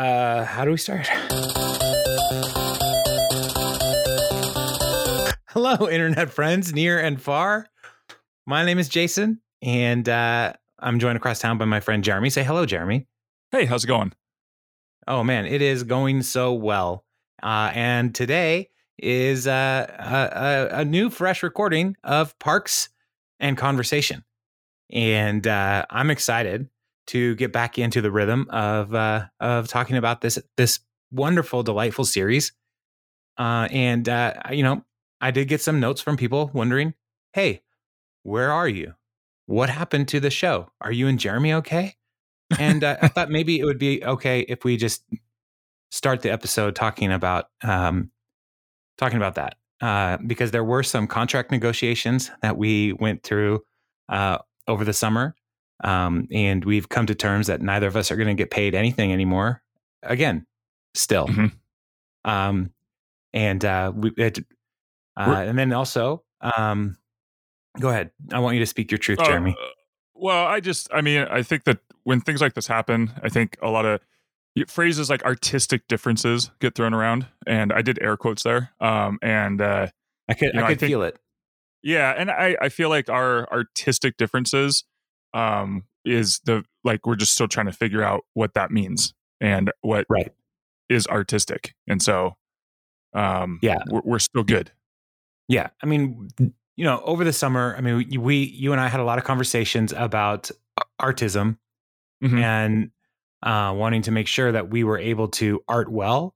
Uh, how do we start? Hello, internet friends near and far. My name is Jason, and uh, I'm joined across town by my friend Jeremy. Say hello, Jeremy. Hey, how's it going? Oh man, it is going so well. Uh, and today is uh, a, a, a new, fresh recording of Parks and Conversation, and uh, I'm excited to get back into the rhythm of uh, of talking about this this wonderful, delightful series. Uh, and uh, you know, I did get some notes from people wondering, "Hey, where are you? What happened to the show? Are you and Jeremy okay?" And uh, I thought maybe it would be okay if we just start the episode talking about um, talking about that uh, because there were some contract negotiations that we went through uh, over the summer, um, and we've come to terms that neither of us are going to get paid anything anymore. Again, still, Mhm. um, and uh, we, it, uh, and then also, um, go ahead. I want you to speak your truth, Uh, Jeremy. well, I just, I mean, I think that when things like this happen, I think a lot of phrases like artistic differences get thrown around, and I did air quotes there. Um, and uh, I could, you know, I I could think- feel it. yeah, and I, I feel like our artistic differences, um, is the like we're just still trying to figure out what that means and what Right. is artistic, and so, um, Yeah. we're, we're still good. Yeah, I mean, you know, over the summer, I mean, we, we you and I had a lot of conversations about artism Mhm. and uh, wanting to make sure that we were able to art well,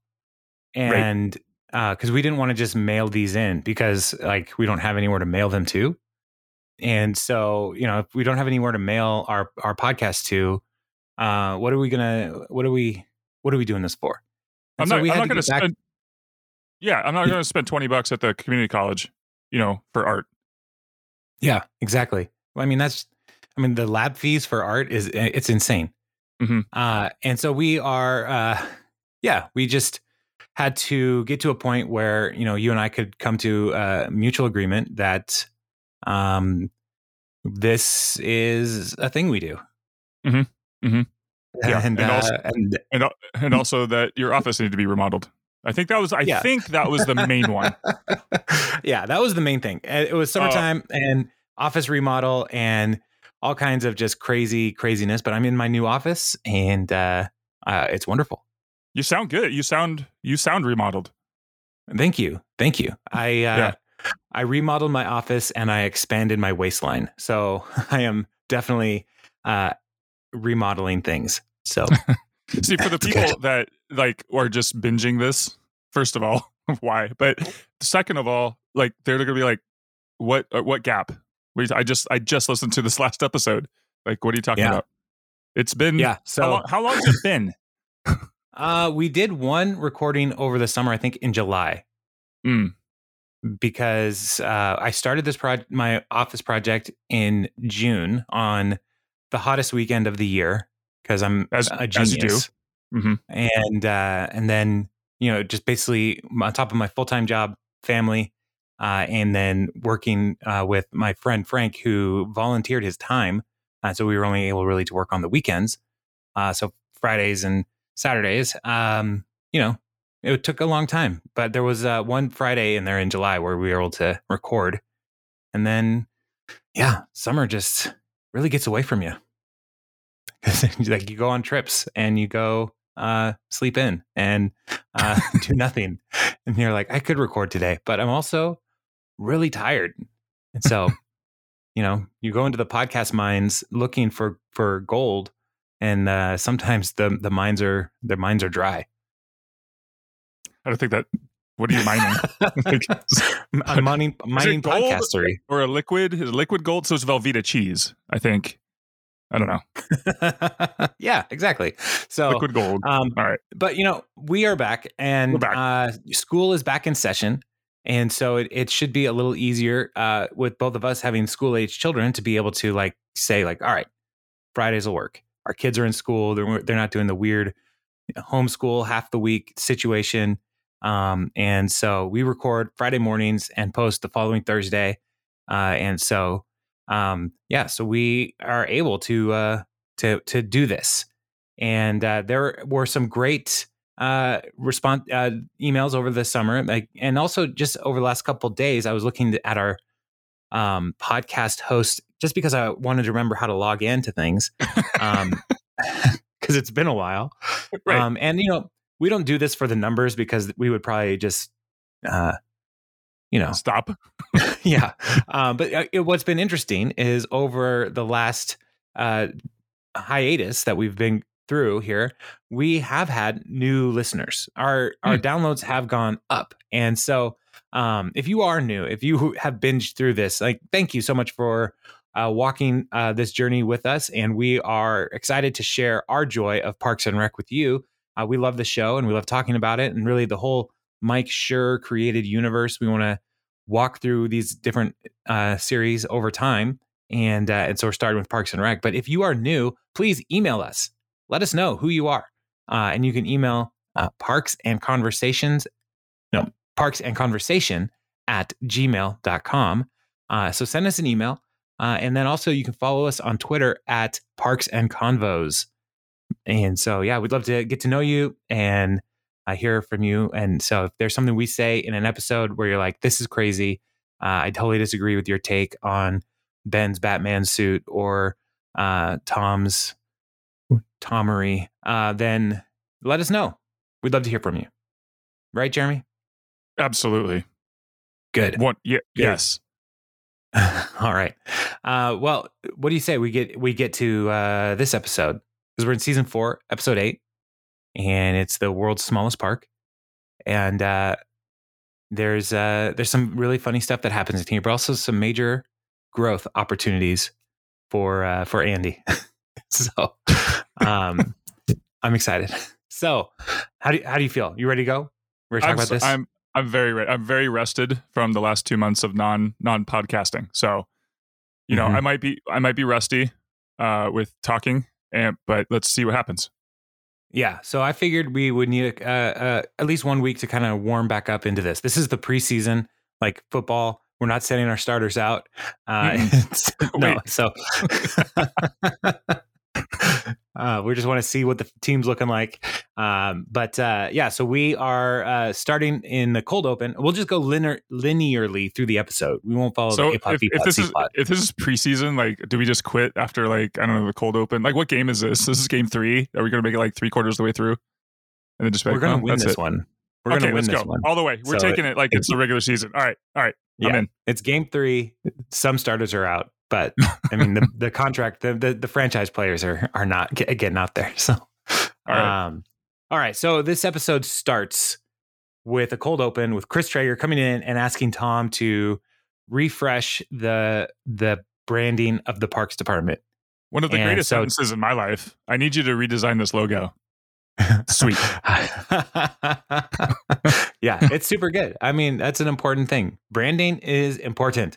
and because we didn't want to just mail these in because like we don't have anywhere to mail them to, and so you know, if we don't have anywhere to mail our our podcast to, uh, what are we gonna? What are we? What are we doing this for? And I'm so not. we I'm not to going to get back- spend. Yeah, I'm not going to spend twenty bucks at the community college, you know, for art. Yeah, exactly. I mean, that's, I mean, the lab fees for art is, eh, it's insane. Mhm. Uh, and so we are, uh, yeah, we just had to get to a point where, you know, you and I could come to a mutual agreement that, um, this is a thing we do. Mhm. Mhm. Yeah, And, and uh, also- and and and also that your office needed to be remodeled. I think that was. I Yeah. think that was the main one. yeah, that was the main thing. Uh, It was summertime and office remodel and all kinds of just crazy craziness. But I'm in my new office and uh, uh, it's wonderful. You sound good. You sound. You sound remodeled. Thank you, thank you. I uh, Yeah. I remodeled my office and I expanded my waistline. So I am definitely uh, remodeling things. So See, for the people that like are just binging this, first of all, why? But second of all, like they're gonna be like, what? Uh, what gap? I just I just listened to this last episode. Like, what are you talking Yeah. about? It's been yeah, How so long, how long has it been? uh, we did one recording over the summer. I think in July. Mm. Because uh, I started this project, my office project in June on the hottest weekend of the year because I'm As- a as you do. genius. Mhm. And uh, and then you know just basically on top of my full time job, family, uh, and then working uh, with my friend Frank who volunteered his time, uh, so we were only able really to work on the weekends, uh, so Fridays and Saturdays. Um, you know, it took a long time, but there was uh, one Friday in there in July where we were able to record, and then yeah, summer just really gets away from you. like you go on trips and you go uh, sleep in and uh, do nothing, and you're like, I could record today, but I'm also really tired, and so you know you go into the podcast mines looking for for gold, and uh, sometimes the the mines are their mines are dry. I don't think that. What are you mining? Like, I'm mining mining podcastery. or a liquid? Is liquid gold? So it's Velveeta cheese. I think. I don't know. yeah, exactly. So, Liquid gold. um, All right. but you know, we are back, and back. Uh, school is back in session, and so it, it should be a little easier uh, with both of us having school age children to be able to like say like, all right, Fridays will work. Our kids are in school; they're they're not doing the weird homeschool half the week situation. Um, and so we record Friday mornings and post the following Thursday. Uh, and so, um, yeah, so we are able to, uh, to, to do this. and uh, there were some great uh, response uh, emails over the summer, like, and also just over the last couple days. I was looking at our um, podcast host just because I wanted to remember how to log into things, Um, because it's been a while. Right. Um, and you know, we don't do this for the numbers because we would probably just, uh, you know, stop. yeah. Um, but uh, it, what's been interesting is over the last uh, hiatus that we've been through here, we have had new listeners. Our our mm. downloads have gone up, and so um, if you are new, if you have binged through this, like thank you so much for uh, walking uh, this journey with us, and we are excited to share our joy of Parks and Rec with you. Uh, we love the show and we love talking about it, and really the whole Mike Schur created universe. We want to walk through these different uh, series over time, and uh, and so we're starting with Parks and Rec. But if you are new, please email us. Let us know who you are, uh, and you can email Parks and Conversations. No, Parks and Conversation at gmail.com. Uh, so send us an email. Uh, and then also you can follow us on Twitter at Parks and Convos. And so, yeah, we'd love to get to know you and uh, hear from you. And so if there's something we say in an episode where you're like, this is crazy, uh, I totally disagree with your take on Ben's Batman suit or uh, Tom's Tomery, uh, then let us know. We'd love to hear from you. Right, Jeremy? Absolutely. Good. What? Yeah. Good. Yes. All right. Uh, well, what do you say we get we get to uh, this episode because we're in season four, episode eight, and it's the world's smallest park, and uh, there's uh, there's some really funny stuff that happens in here, but also some major growth opportunities for uh, for Andy. so, um, I'm excited. So, how do you, how do you feel? You ready to go? We're talking about this. I'm I'm very I'm very rested from the last two months of non non podcasting. So, you know, mm-hmm. I might be I might be rusty uh, with talking, and but let's see what happens. Yeah, so I figured we would need uh, uh, at least one week to kind of warm back up into this. This is the preseason, like football. We're not sending our starters out. Uh, no, so Uh, we just want to see what the team's looking like. Um, but uh, yeah, so we are uh, starting in the cold open. We'll just go linear, linearly through the episode. We won't follow so the A-plot, if, B-plot, if this is if this is preseason, like, do we just quit after like I don't know the cold open? Like, what game is this? This is game three. Are we going to make it like three quarters of the way through, and then just we're going to oh, win this it. one. We're okay, going to win this go. one all the way. We're so taking it, it like it's the regular season. All right, all right. Yeah, I'm in. It's game three. Some starters are out. But I mean, the, the contract, the, the, the franchise players are are not getting out there. So, all right. Um, all right. So this episode starts with a cold open with Chris Traeger coming in and asking Tom to refresh the the branding of the parks department. One of the and greatest so, sentences in my life. I need you to redesign this logo. Sweet. yeah, it's super good. I mean, that's an important thing. Branding is important.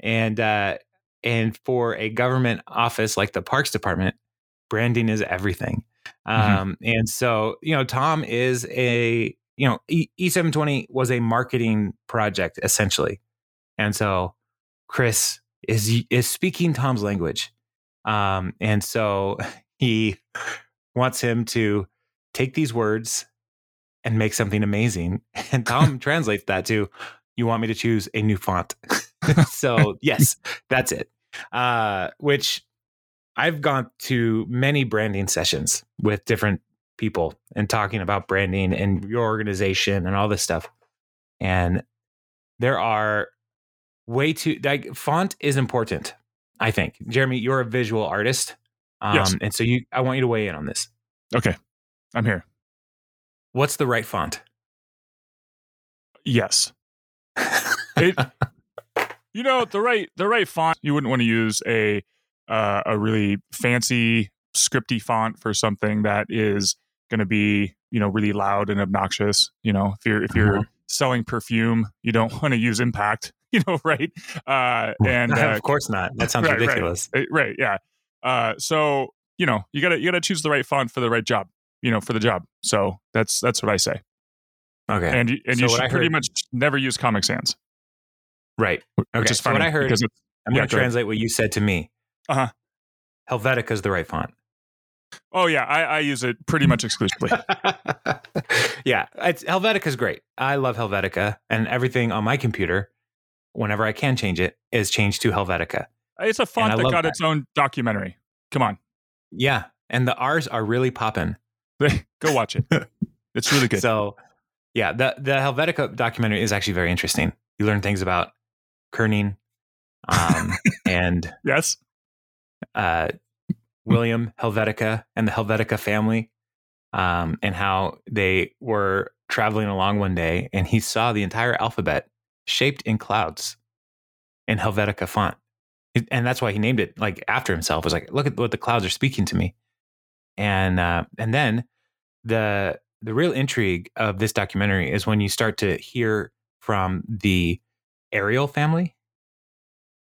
And uh and for a government office like the Parks Department, branding is everything. Mm-hmm. Um, and so, you know, Tom is a, you know, e- E720 was a marketing project essentially. And so Chris is is speaking Tom's language. Um, and so he wants him to take these words and make something amazing. And Tom translates that to, you want me to choose a new font. so yes, that's it. Uh, which I've gone to many branding sessions with different people and talking about branding and your organization and all this stuff. And there are way too like font is important. I think Jeremy, you're a visual artist, um, yes. and so you. I want you to weigh in on this. Okay, I'm here. What's the right font? Yes. it, you know the right the right font. You wouldn't want to use a uh, a really fancy scripty font for something that is going to be you know really loud and obnoxious. You know if you're if you're uh-huh. selling perfume, you don't want to use impact. You know right? Uh, and uh, of course not. That sounds right, ridiculous. Right, right yeah. Uh, so you know you gotta you gotta choose the right font for the right job. You know for the job. So that's that's what I say. Okay. And and so you should pretty much never use Comic Sans. Right. Okay. Which is so what I heard, I'm yeah, going to translate what you said to me. Uh huh. Helvetica is the right font. Oh yeah, I, I use it pretty much exclusively. yeah, it's, Helvetica is great. I love Helvetica, and everything on my computer, whenever I can change it, is changed to Helvetica. It's a font that got that. its own documentary. Come on, Yeah, and the R's are really popping. go watch it. It's really good. So, yeah, the the Helvetica documentary is actually very interesting. You learn things about kerning, um, and yes, uh, William Helvetica and the Helvetica family, um, and how they were traveling along one day, and he saw the entire alphabet shaped in clouds in Helvetica font, and that's why he named it like after himself. It was like, look at what the clouds are speaking to me, and uh, and then the the real intrigue of this documentary is when you start to hear from the Ariel family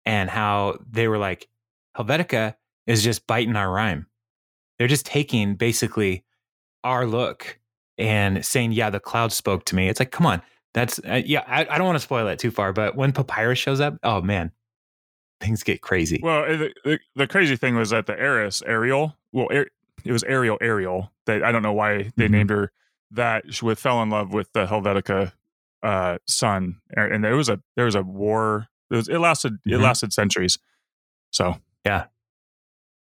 and how they were like, Helvetica is just biting our rhyme. They're just taking basically our look and saying, yeah, the cloud spoke to me. It's like, come on. That's, uh, yeah, I, I don't want to spoil it too far, but when Papyrus shows up, oh man, things get crazy. Well, the, the, the crazy thing was that the heiress Ariel, well, it was Ariel Ariel. That I don't know why they Mhm. named her that. She fell in love with the Helvetica uh, son, and there was a there was a war. It, was, it lasted it Mhm. lasted centuries. So Yeah.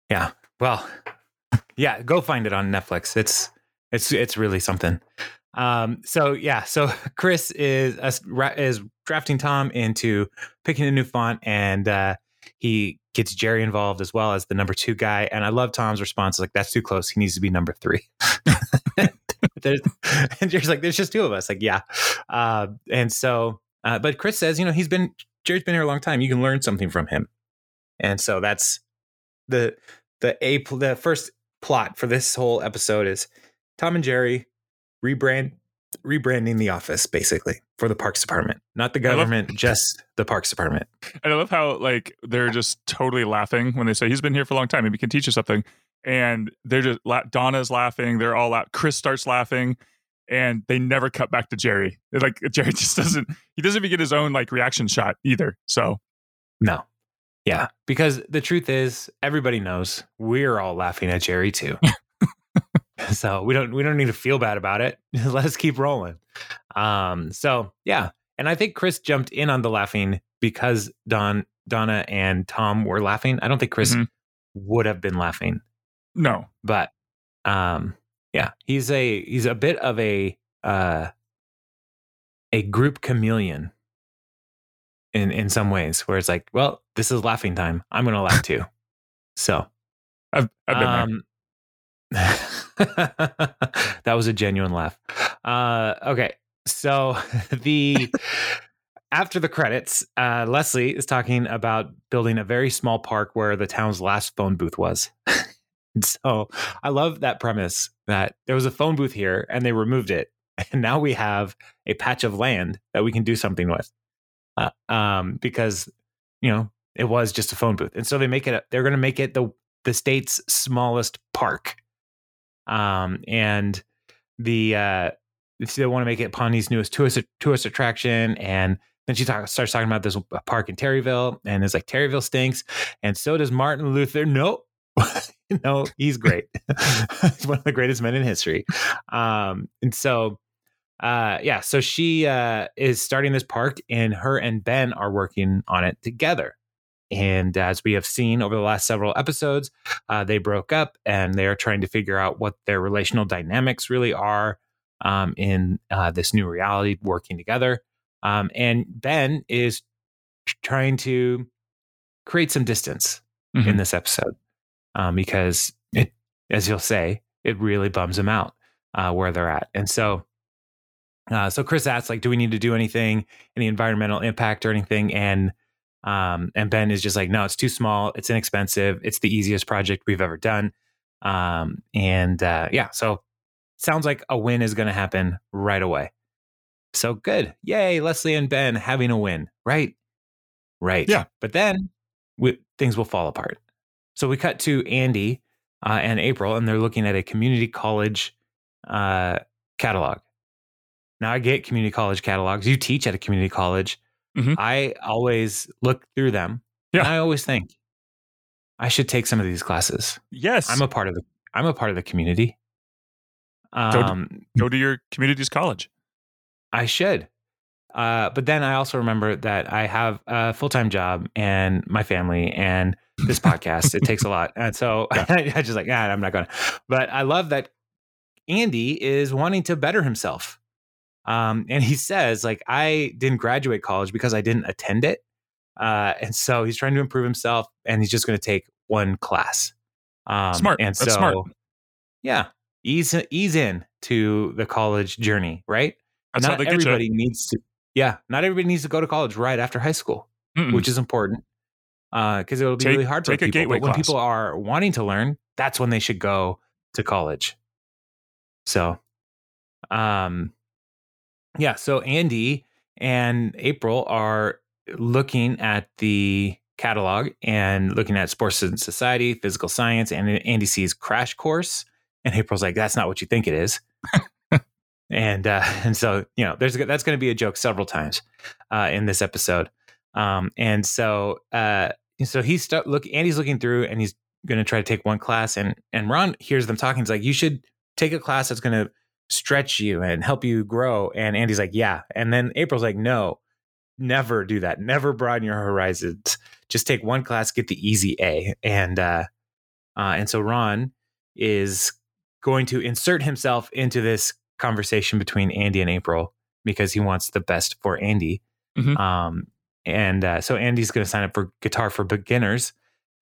Yeah. Well, yeah, go find it on Netflix. It's it's it's really something. Um so yeah, so Chris is uh, is drafting Tom into picking a new font and uh he gets Jerry involved as well as the number 2 guy and I love Tom's response like that's too close. He needs to be number 3. There's, and Jerry's like there's just two of us like yeah. Uh and so uh but Chris says, you know, he's been Jerry's been here a long time. You can learn something from him. And so that's the the a the first plot for this whole episode is Tom and Jerry rebrand rebranding the office basically for the Parks Department, not the I love- government, just the Parks Department. And I love how like they're just totally laughing when they say he's been here for a long time. Maybe he can teach you something. And they're just Donna's laughing. They're all out. Chris starts laughing, and they never cut back to Jerry. They're like Jerry just doesn't. He doesn't even get his own like reaction shot either. So No. Yeah, because the truth is everybody knows we're all laughing at Jerry too. so we don't we don't need to feel bad about it. Let us keep rolling. Um so yeah, and I think Chris jumped in on the laughing because Don Donna and Tom were laughing. I don't think Chris Mhm. would have been laughing no, but um yeah he's a he's a bit of a uh a group chameleon in in some ways where it's like well this is laughing time. I'm gonna laugh too. So I've, I've been there. um that was a genuine laugh. Uh okay so the after the credits uh leslie is talking about building a very small park where the town's last phone booth was so i love that premise that there was a phone booth here and they removed it and now we have a patch of land that we can do something with uh, um because you know it was just a phone booth. And so they make it, they're going to make it the the state's smallest park. Um and the uh they want to make it Pawnee's newest tourist tourist attraction and then she talk, starts talking about this park in Terryville and it's like Terryville stinks and so does Martin Luther. No no he's great he's one of the greatest men in history um and so uh yeah so she uh is starting this park and her and Ben are working on it together and as we have seen over the last several episodes, uh, they broke up and they are trying to figure out what their relational dynamics really are um, in uh, this new reality working together. Um, and Ben is trying to create some distance in Mhm. this episode um, because, it, as you'll say, it really bums them out uh, where they're at. And so, uh, so Chris asks, like, do we need to do anything, any environmental impact or anything? And um, and Ben is just like, no, it's too small. It's inexpensive. It's the easiest project we've ever done. Um, and uh, yeah, so sounds like a win is going to happen right away. So good. Yay, Leslie and Ben having a win, right? Right. Yeah. But then we, things will fall apart. So we cut to Andy uh, and April, and they're looking at a community college uh, catalog. Now, I get community college catalogs. You teach at a community college. Mhm. I always look through them. Yeah. And I always think I should take some of these classes. yes, I'm a part of the I'm a part of the community. Go to- Um, Go to your community's college. I should. Uh, but then I also remember that I have a full time job and my family and this podcast. it takes a lot. And so I just like, yeah, I'm not going to. But I love that Andy is wanting to better himself. Um, and he says, like, I didn't graduate college because I didn't attend it. Uh, and so he's trying to improve himself and he's just going to take one class. Um, Smart. And That's so, smart. yeah, ease, ease in to the college journey, right? That's not how they get you. everybody needs to yeah not everybody needs to go to college right after high school Mm-mm. which is important because it'll be Take- really hard for people gateway but when class. people are wanting to learn that's when they should go to college. So um yeah so andy and april are looking at the catalog and looking at sports and society physical science and andy sees crash course and april's like that's not what you think it is. And uh, and so you know there's that's going to be a joke several times uh, in this episode um, and so uh, so he's st- look Andy's looking through and he's going to try to take one class and and Ron hears them talking he's like you should take a class that's going to stretch you and help you grow. And Andy's like yeah. And then April's like no never do that. Never broaden your horizons. Just take one class get the easy A. And uh, uh, and so Ron is going to insert himself into this conversation between Andy and April because he wants the best for Andy. Mhm. Um, and uh, so Andy's going to sign up for Guitar for Beginners.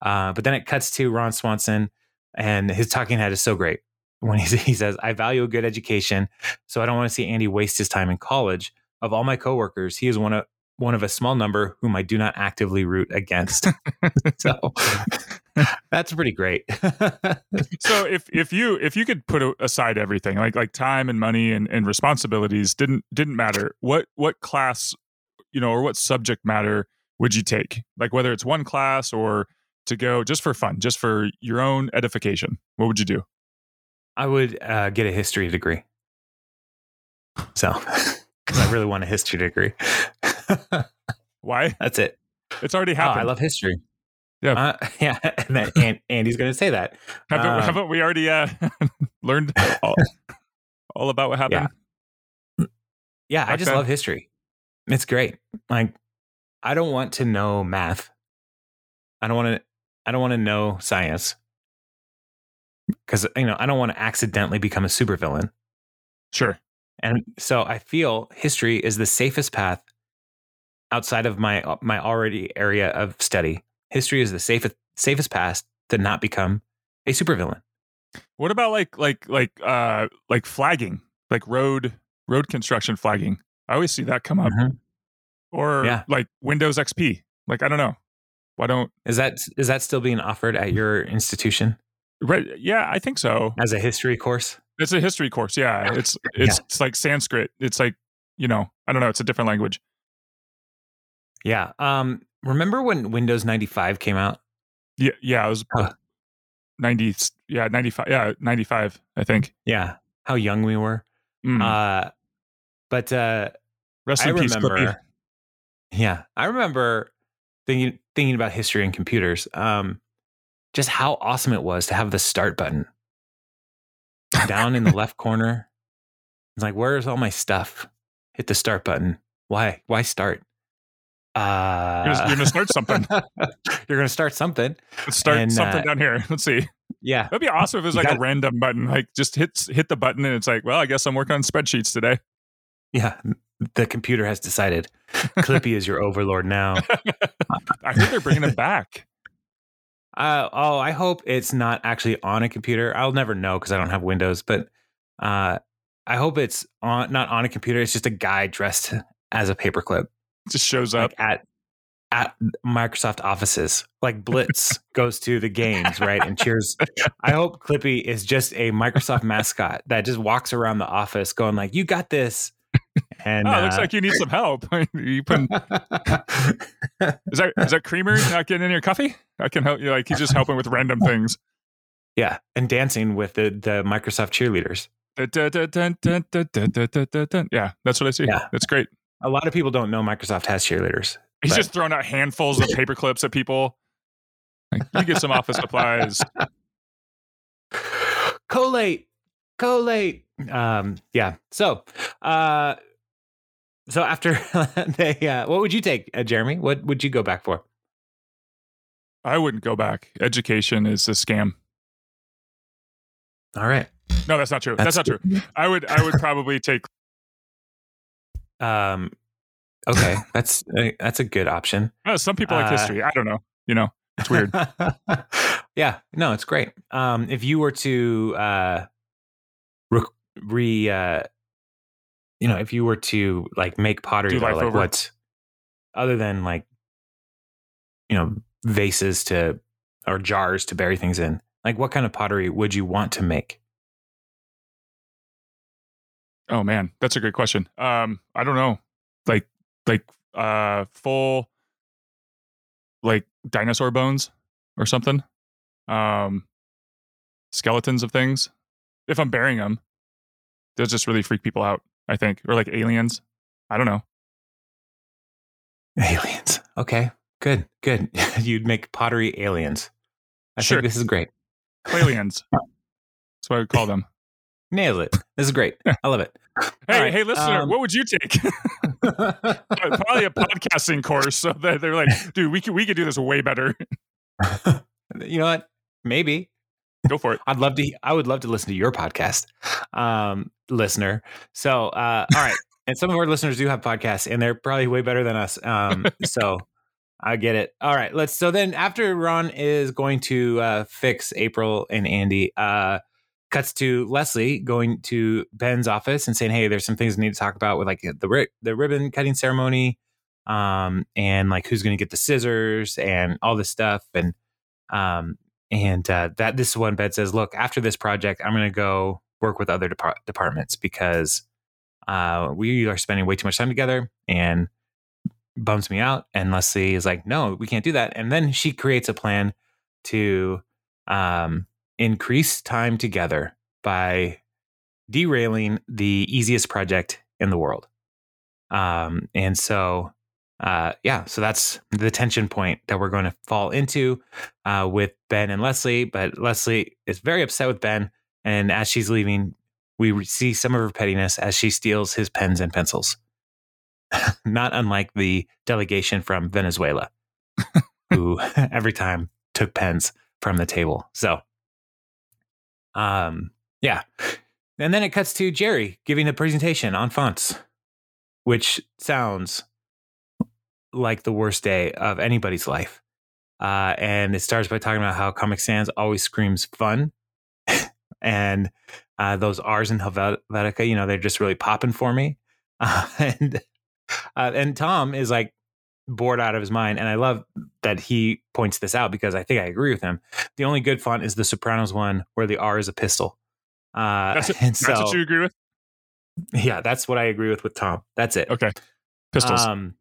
Uh, but then it cuts to Ron Swanson, and his talking head is so great when he, he says, I value a good education, so I don't want to see Andy waste his time in college. Of all my coworkers, he is one of one of a small number whom I do not actively root against. so that's pretty great. so if if you if you could put aside everything like like time and money and, and responsibilities didn't didn't matter what what class you know or what subject matter would you take like whether it's one class or to go just for fun just for your own edification what would you do I would uh, get a history degree. So, because I really want a history degree. why That's it. it's already Oh, happened I love history. Yeah. Uh, yeah. And then and, Andy's going to say that. haven't, uh, haven't we already uh learned all, all about what happened Yeah, I just love history. It's great. Like, I don't want to know math. I don't want to. I don't want to know science because you know I don't want to accidentally become a supervillain. sure And so I feel history is the safest path outside of my my already area of study. History is the safest safest path to not become a supervillain. What about like like like uh like flagging, like road road construction flagging? I always see that come up. Mhm. Or Yeah. like Windows XP. Like I don't know. Why don't Is that is that still being offered at your institution right yeah, I think so. as a history course? It's a history course. Yeah. It's it's it's like Sanskrit. It's like, you know, I don't know, it's a different language. Yeah. Um. Remember when Windows ninety five came out? Yeah, yeah, it was Huh. 90 yeah, 95. Yeah, 95, I think. Yeah. How young we were. Mm. Uh. But uh, Rest I in peace, remember. Clippy. Yeah, I remember thinking thinking about history and computers. Um, just how awesome it was to have the start button down in the left corner. It's like, where's all my stuff? Hit the start button. Why? Why start? Uh, You're gonna- you're gonna start something. you're gonna start something. Let's start and, something uh, down here. Let's see. Yeah, That'd be awesome if it was You like a random button. Like just hit hit the button and it's like, well, I guess I'm working on spreadsheets today. Yeah. The computer has decided. Clippy is your overlord now. I heard they're bringing it back. Uh, oh, I hope it's not actually on a computer. I'll never know because I don't have Windows, but uh, I hope it's on not on a computer. It's just a guy dressed as a paperclip, just shows up. like at at Microsoft offices. Like Blitz goes to the games, right, and cheers. I hope Clippy is just a Microsoft mascot that just walks around the office, going like, "You got this." And oh, it looks uh, like you need some help. you putting, is that is that creamer not getting in your coffee? I can help you. Like he's just helping with random things. Yeah, and dancing with the the Microsoft cheerleaders. Yeah, that's what I see. Yeah. That's great. A lot of people don't know Microsoft has cheerleaders. He's but. just throwing out handfuls of paper clips at people. Like, you get some office supplies. Collate collate. Um, yeah. So, uh, so after they, uh, what would you take, uh, Jeremy? What would you go back for? I wouldn't go back. Education is a scam. All right. No, that's not true. That's, not true. I would I would probably take Um, okay, that's uh, that's a good option. uh, some people like Uh, history. I don't know. You know, it's weird. yeah, no, it's great. Um, if you were to uh, re, re uh, you know, if you were to like make pottery, though, like what's other than like you know vases to or jars to bury things in, like what kind of pottery would you want to make? Oh man, that's a great question. Um, I don't know. Like like uh full like dinosaur bones or something. Um skeletons of things. If I'm burying them, they'll just really freak people out, I think. Or like aliens. I don't know. Aliens. Okay, good, good. You'd make pottery aliens. I Sure. think this is great. Aliens. That's what I would call them. Nailed it. This is great. I love it. Hey, right, hey, listener, um, what would you take? Probably a podcasting course. So that they're like, dude, we could we could do this way better. you know what? Maybe Go for it. I'd love to. I would love to listen to your podcast, um, listener. So, uh, all right. and some of our listeners do have podcasts, and they're probably way better than us. Um, so, I get it. All right. Let's. So then, after Ron is going to uh, fix April and Andy, uh, cuts to Leslie going to Ben's office and saying, "Hey, there's some things we need to talk about with like the ri- the ribbon cutting ceremony, um, and like who's going to get the scissors and all this stuff." And um, and uh, that this is when Ben says, "Look, after this project, I'm going to go work with other depart- departments because uh, we are spending way too much time together and bums me out." And Leslie is like, "No, we can't do that." And then she creates a plan to um, increase time together by derailing the easiest project in the world. Um, and so, uh, yeah, so that's the tension point that we're going to fall into uh, with Ben and Leslie. But Leslie is very upset with Ben. And as she's leaving, we see some of her pettiness as she steals his pens and pencils. Not unlike the delegation from Venezuela, who every time took pens from the table. So, um, yeah. And then it cuts to Jerry giving a presentation on fonts, which sounds like the worst day of anybody's life. Uh, and it starts by talking about how Comic Sans always screams fun. and uh, those R's in Helvetica, you know, they're just really popping for me. Uh, and uh, and Tom is like bored out of his mind. And I love that he points this out because I think I agree with him. The only good font is the Sopranos one where the R is a pistol. Uh, That's, and that's what you agree with? yeah, that's what I agree with with Tom. That's it. Okay. Pistols. Um,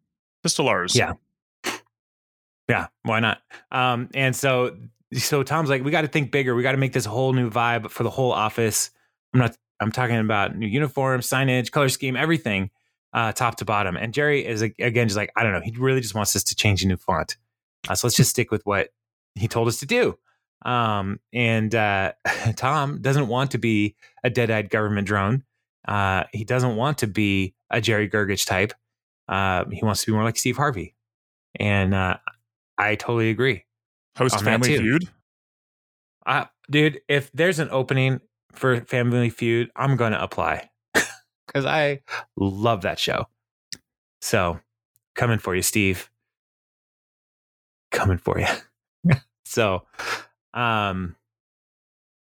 Pistol R's. yeah. yeah, why not? Um, and so, so Tom's like, we got to think bigger. We got to make this whole new vibe for the whole office. I'm not. I'm talking about new uniform, signage, color scheme, everything, uh, top to bottom. And Jerry is again just like, I don't know. He really just wants us to change a new font. Uh, so let's just stick with what he told us to do. Um, and uh, Tom doesn't want to be a dead-eyed government drone. Uh, he doesn't want to be a Jerry Gergich type. Uh, he wants to be more like Steve Harvey. And uh, I totally agree. Host Family. Feud. Uh, dude, if there's an opening for Family Feud, I'm going to apply because I love that show. So, coming for you, Steve. Coming for you. so, um,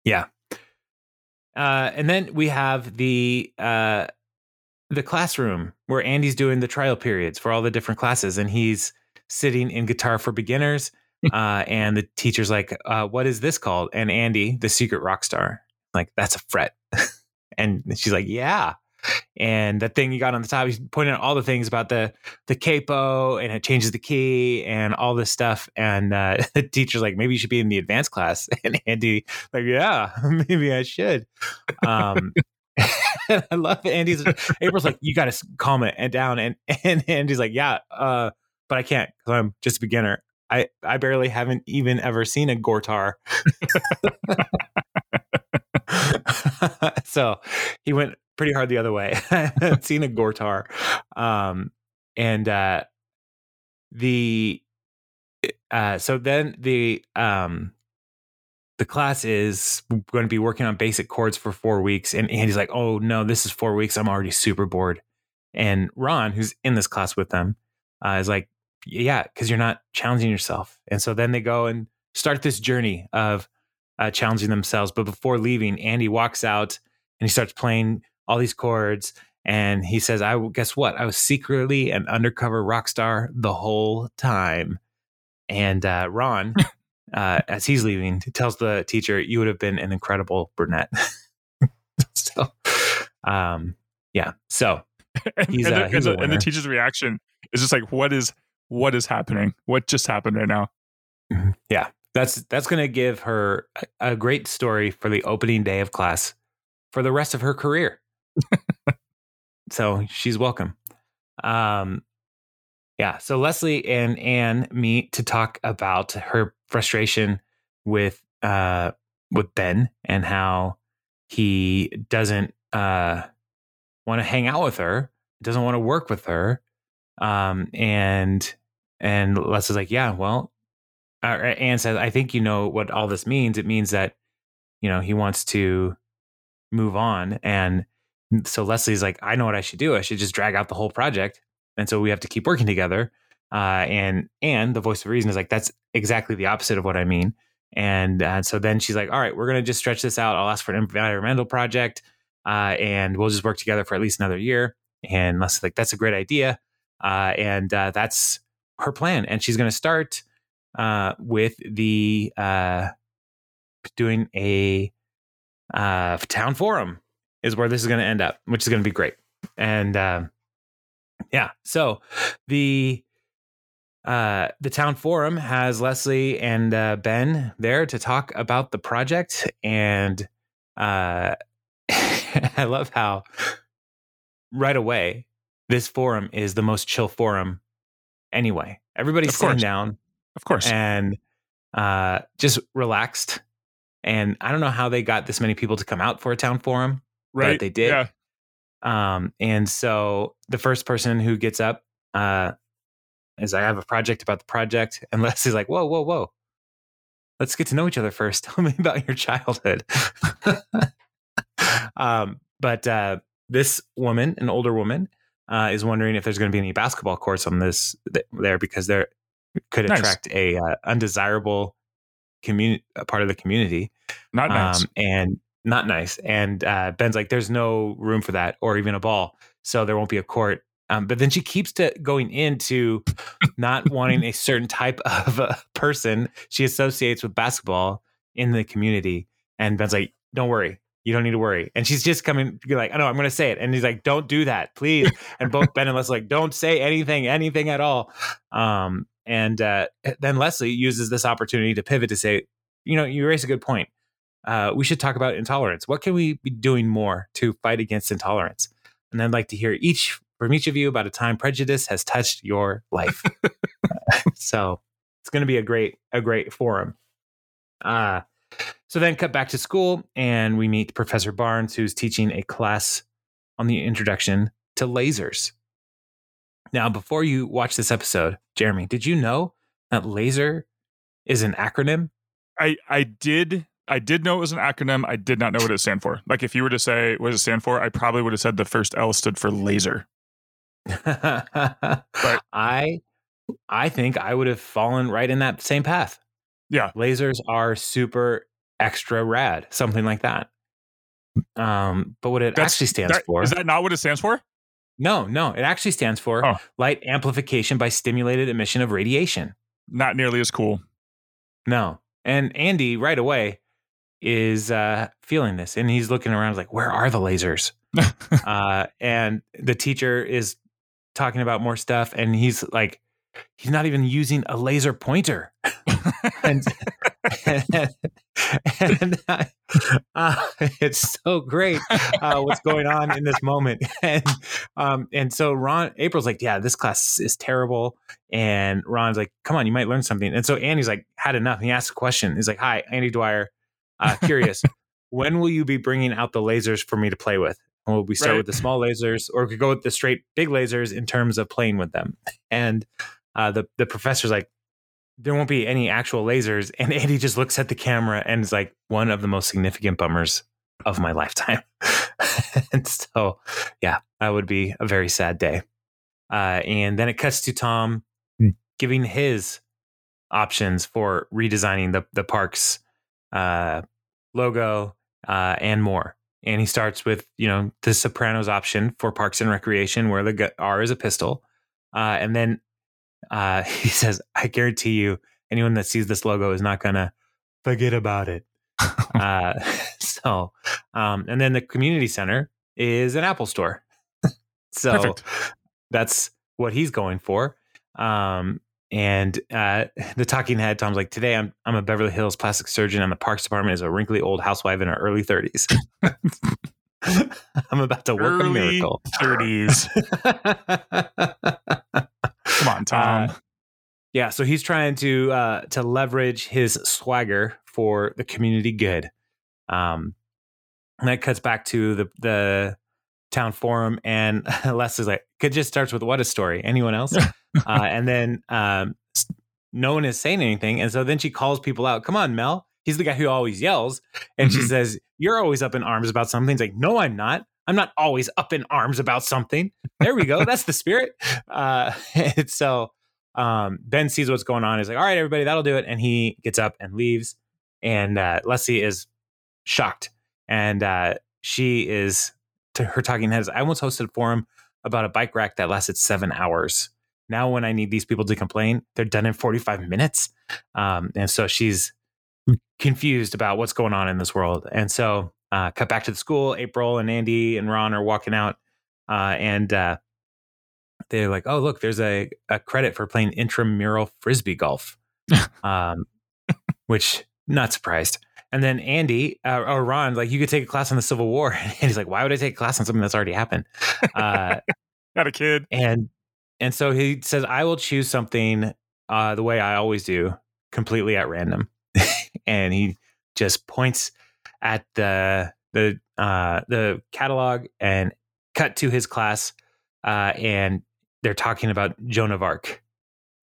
yeah. Uh, and then we have the uh, the classroom where Andy's doing the trial periods for all the different classes, and he's sitting in guitar for beginners. uh, and the teacher's like, uh, "What is this called?" And Andy, the secret rock star, like, "That's a fret." and she's like, "Yeah." And that thing you got on the top, he's pointing out all the things about the the capo, and it changes the key and all this stuff. And uh, the teacher's like, "Maybe you should be in the advanced class." And Andy, like, "Yeah, maybe I should." Um, I love Andy's. April's like, "You got to calm it and down," and and Andy's like, "Yeah, uh, but I can't because I'm just a beginner. I I barely haven't even ever seen a Gortar." so he went pretty hard the other way. I haven't seen a Gortar. Um, and uh, the uh, so then the um, the class is going to be working on basic chords for four weeks, and Andy's like, "Oh no, this is four weeks. I'm already super bored." And Ron, who's in this class with them, uh, is like, "Yeah, because you're not challenging yourself." And so then they go and start this journey of uh, challenging themselves. But before leaving, Andy walks out and he starts playing all these chords. And he says, I guess what? I was secretly an undercover rock star the whole time. And uh, Ron, uh, as he's leaving, tells the teacher, You would have been an incredible brunette. so, um, yeah. So he's, and, the, uh, he's and, the, and the teacher's reaction is just like, What is what is happening? What just happened right now? Mm-hmm. Yeah that's that's going to give her a great story for the opening day of class for the rest of her career. so she's welcome. Um, yeah. So Leslie and Anne meet to talk about her frustration with uh, with Ben and how he doesn't uh, want to hang out with her, doesn't want to work with her, um, and and Leslie's like, yeah, well, uh, Anne says, I think you know what all this means. It means that, you know, he wants to move on. And so Leslie's like, I know what I should do. I should just drag out the whole project. And so we have to keep working together. Uh, and Anne, the voice of reason, is like, that's exactly the opposite of what I mean. And uh, so then she's like, all right, we're going to just stretch this out. I'll ask for an environmental project uh, and we'll just work together for at least another year. And Leslie's like, that's a great idea. Uh, and uh, that's her plan. And she's going to start uh, with the doing a town forum is where this is going to end up, which is going to be great. And uh, yeah, so the uh, the town forum has Leslie and uh, Ben there to talk about the project, and uh, I love how right away this forum is the most chill forum anyway. Everybody's of sitting course. down of course. And uh, just relaxed. And I don't know how they got this many people to come out for a town forum, right? But they did. Yeah. Um, and so the first person who gets up uh, is I have a project about the project, and Leslie's like, "Whoa, whoa, whoa! Let's get to know each other first. Tell me about your childhood." um, but uh, this woman, an older woman, uh, is wondering if there's going to be any basketball courts on this th- there because there could attract nice. a uh, undesirable community part of the community. Not nice. Um, and not nice. And uh, Ben's like, there's no room for that or even a ball. So there won't be a court. Um, but then she keeps to going into not wanting a certain type of uh, person she associates with basketball in the community. And Ben's like, don't worry. You don't need to worry. And she's just coming, like, I oh, know, I'm going to say it. And he's like, don't do that, please. And both Ben and Leslie like, don't say anything, anything at all. Um, and uh, then Leslie uses this opportunity to pivot to say, you know, you raise a good point. Uh, we should talk about intolerance. What can we be doing more to fight against intolerance? And I'd like to hear each from each of you about a time prejudice has touched your life. so it's going to be a great, a great forum. Uh, so then cut back to school and we meet Professor Barnes, who's teaching a class on the introduction to lasers. Now, before you watch this episode, Jeremy, did you know that laser is an acronym? I I did I did know it was an acronym. I did not know what it stand for. Like if you were to say what does it stand for, I probably would have said the first L stood for laser. but I I think I would have fallen right in that same path. Yeah. Lasers are super extra rad, something like that. Um, but what it That's, actually stands that, for is that not what it stands for? No, no, it actually stands for oh. light amplification by stimulated emission of radiation. Not nearly as cool. No. And Andy right away is uh, feeling this and he's looking around like, where are the lasers? uh, and the teacher is talking about more stuff and he's like, he's not even using a laser pointer. and, and, and uh, it's so great uh, what's going on in this moment. And um, and so Ron, April's like, yeah, this class is terrible. And Ron's like, come on, you might learn something. And so Andy's like, had enough. And he asks a question. He's like, hi, Andy Dwyer, uh, curious. when will you be bringing out the lasers for me to play with? Will we start Right. with the small lasers, or could go with the straight big lasers in terms of playing with them? And uh, the the professor's like, there won't be any actual lasers. And Andy just looks at the camera and is like, one of the most significant bummers of my lifetime. and so, yeah, that would be a very sad day. Uh, and then it cuts to Tom giving his options for redesigning the the park's uh, logo uh, and more. And he starts with you know the Sopranos option for Parks and Recreation, where the R is a pistol, uh, and then uh, he says, "I guarantee you, anyone that sees this logo is not gonna forget about it." uh, so, um, and then the community center is an Apple store. so Perfect. that's what he's going for. Um, and uh, the talking head, Tom's like, today I'm I'm a Beverly Hills plastic surgeon, and the parks department is a wrinkly old housewife in her early 30s. I'm about to work a Early miracle. 30s. Come on, Tom. Uh, yeah, so he's trying to uh, to leverage his swagger for the community good. Um, and that cuts back to the the town forum, and Leslie's like, "It just starts with what a story. Anyone else?" Uh, and then um, no one is saying anything, and so then she calls people out. Come on, Mel. He's the guy who always yells, and she Mhm. says, "You're always up in arms about something." He's like, "No, I'm not. I'm not always up in arms about something." There we go. That's the spirit. Uh, and so um, Ben sees what's going on. He's like, "All right, everybody, that'll do it." And he gets up and leaves. And uh, Leslie is shocked, and uh, she is to her talking heads. I once hosted a forum about a bike rack that lasted seven hours. Now, when I need these people to complain, they're done in forty-five minutes. Um, and so she's confused about what's going on in this world. And so, uh, cut back to the school. April and Andy and Ron are walking out, uh, and uh, they're like, "Oh, look, there's a, a credit for playing intramural frisbee golf," um, which not surprised. And then Andy uh, or Ron, like, you could take a class on the Civil War, and he's like, "Why would I take a class on something that's already happened?" Uh, Got a kid. and and so he says, "I will choose something uh, the way I always do, completely at random," and he just points at the the uh, the catalog and cut to his class, uh, and they're talking about Joan of Arc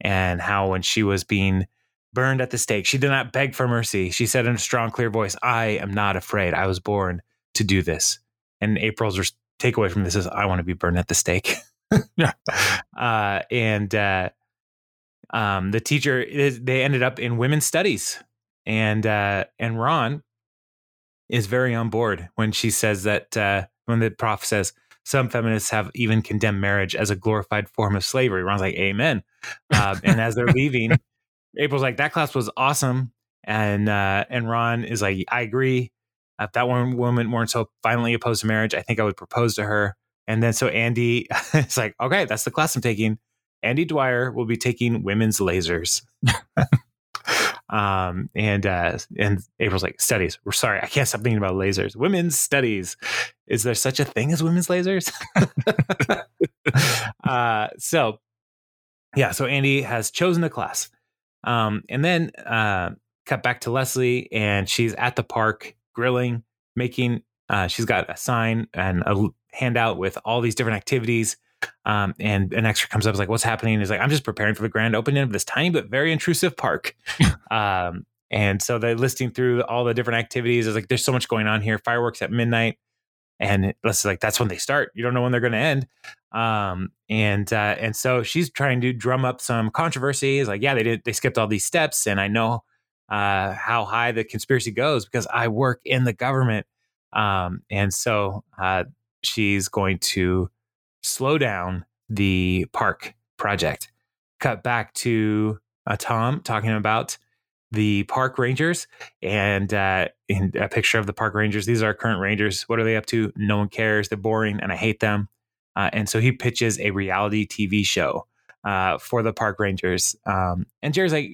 and how when she was being burned at the stake, she did not beg for mercy. She said in a strong, clear voice, "I am not afraid. I was born to do this." And April's takeaway from this is, "I want to be burned at the stake." Yeah. Uh, and uh, um, the teacher is, they ended up in women's studies, and uh, and Ron is very on board when she says that uh, when the prof says some feminists have even condemned marriage as a glorified form of slavery. Ron's like, "Amen." Uh, and as they're leaving, April's like, "That class was awesome," and uh, and Ron is like, "I agree." If that one woman weren't so violently opposed to marriage, I think I would propose to her. And then so Andy is like, okay, that's the class I'm taking. Andy Dwyer will be taking women's lasers. um, and uh, and April's like, studies. We're sorry, I can't stop thinking about lasers. Women's studies. Is there such a thing as women's lasers? uh, so yeah, so Andy has chosen a class. Um, and then uh, cut back to Leslie, and she's at the park grilling, making. Uh, she's got a sign and a handout with all these different activities. Um, and an extra comes up, is like, "What's happening?" He's like, "I'm just preparing for the grand opening of this tiny but very intrusive park." um, and so they're listing through all the different activities. It's like, "There's so much going on here." Fireworks at midnight, and Leslie's like, "That's when they start. You don't know when they're going to end." Um, and uh, and so she's trying to drum up some controversy. Is like, "Yeah, they did. They skipped all these steps, and I know uh, how high the conspiracy goes because I work in the government." Um, and so uh, she's going to slow down the park project. Cut back to uh, Tom talking about the park rangers and uh, in a picture of the park rangers. These are our current rangers. What are they up to? No one cares. They're boring and I hate them. Uh, and so he pitches a reality TV show uh, for the park rangers. Um, and Jerry's like,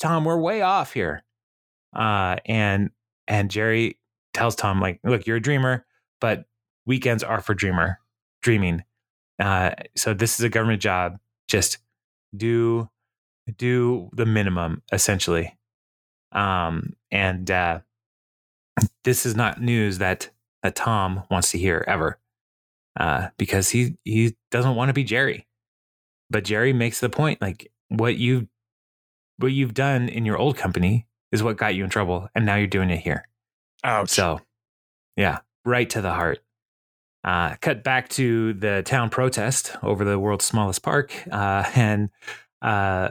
Tom, we're way off here. Uh, and and Jerry tells Tom, like, look, you're a dreamer, but weekends are for dreamer dreaming. Uh, so this is a government job. Just do do the minimum, essentially. Um, and uh, this is not news that that Tom wants to hear ever, uh, because he he doesn't want to be Jerry. But Jerry makes the point like what you what you've done in your old company is what got you in trouble, and now you're doing it here. Ouch. So, yeah, right to the heart. Uh, cut back to the town protest over the world's smallest park, uh, and uh,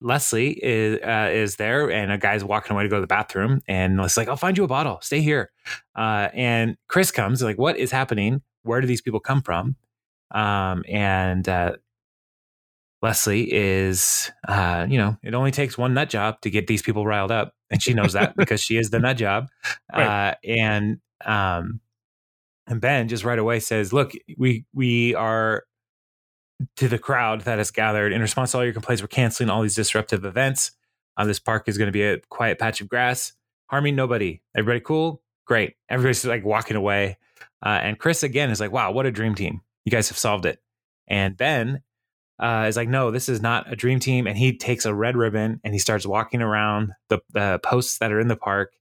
Leslie is uh, is there, and a guy's walking away to go to the bathroom, and Leslie's like, "I'll find you a bottle. Stay here." Uh, and Chris comes, like, "What is happening? Where do these people come from?" Um, and uh, Leslie is, uh, you know, it only takes one nut job to get these people riled up, and she knows that because she is the nut job. Right. Uh, and um, and Ben just right away says, "Look, we we are to the crowd that has gathered in response to all your complaints. We're canceling all these disruptive events. Uh, this park is going to be a quiet patch of grass, harming nobody. Everybody cool? Great. Everybody's like walking away. Uh, and Chris again is like, "Wow, what a dream team! You guys have solved it." And Ben uh, is like, no, this is not a dream team. And he takes a red ribbon and he starts walking around the, the posts that are in the park,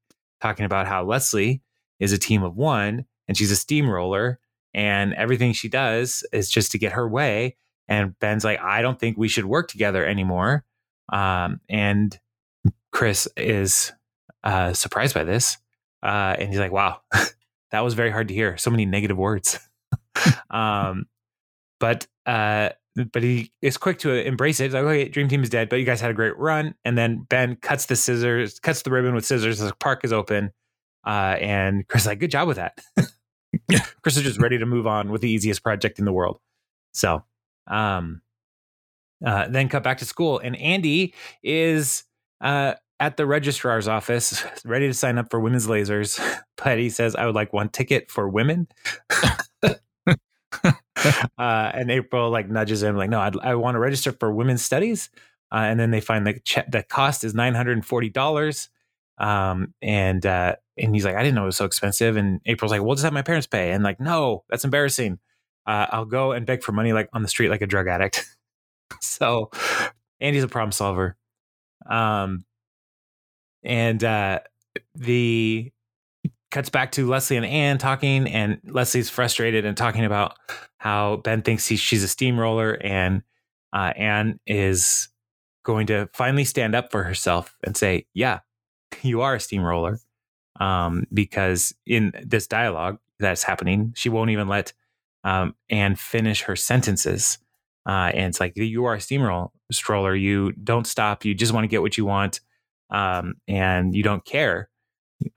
talking about how Leslie is a team of one and she's a steamroller. And everything she does is just to get her way. And Ben's like, I don't think we should work together anymore. Um, and Chris is uh, surprised by this. Uh, and he's like, wow, that was very hard to hear. So many negative words. um, but uh, but he is quick to embrace it. He's like, okay, Dream Team is dead, but you guys had a great run. And then Ben cuts the scissors, cuts the ribbon with scissors. The park is open. Uh, and Chris is like, good job with that. Chris is just ready to move on with the easiest project in the world. So, um, uh, then cut back to school, and Andy is uh, at the registrar's office, ready to sign up for women's lasers. But he says, "I would like one ticket for women." uh, and April like nudges him, like, "No, I'd, I want to register for women's studies." Uh, and then they find the che- the cost is nine hundred and forty dollars. Um, and uh, and he's like, "I didn't know it was so expensive." And April's like, "We'll just have my parents pay." And like, no, that's embarrassing. Uh, I'll go and beg for money like on the street like a drug addict. so Andy's a problem solver. Um, and uh, the cuts back to Leslie and Ann talking, and Leslie's frustrated and talking about how Ben thinks he, she's a steamroller, and uh, Ann is going to finally stand up for herself and say, "Yeah, you are a steamroller," um, because in this dialogue that's happening, she won't even let um, Ann finish her sentences. Uh, and it's like you are a steamroller stroller. You don't stop. You just want to get what you want, um, and you don't care.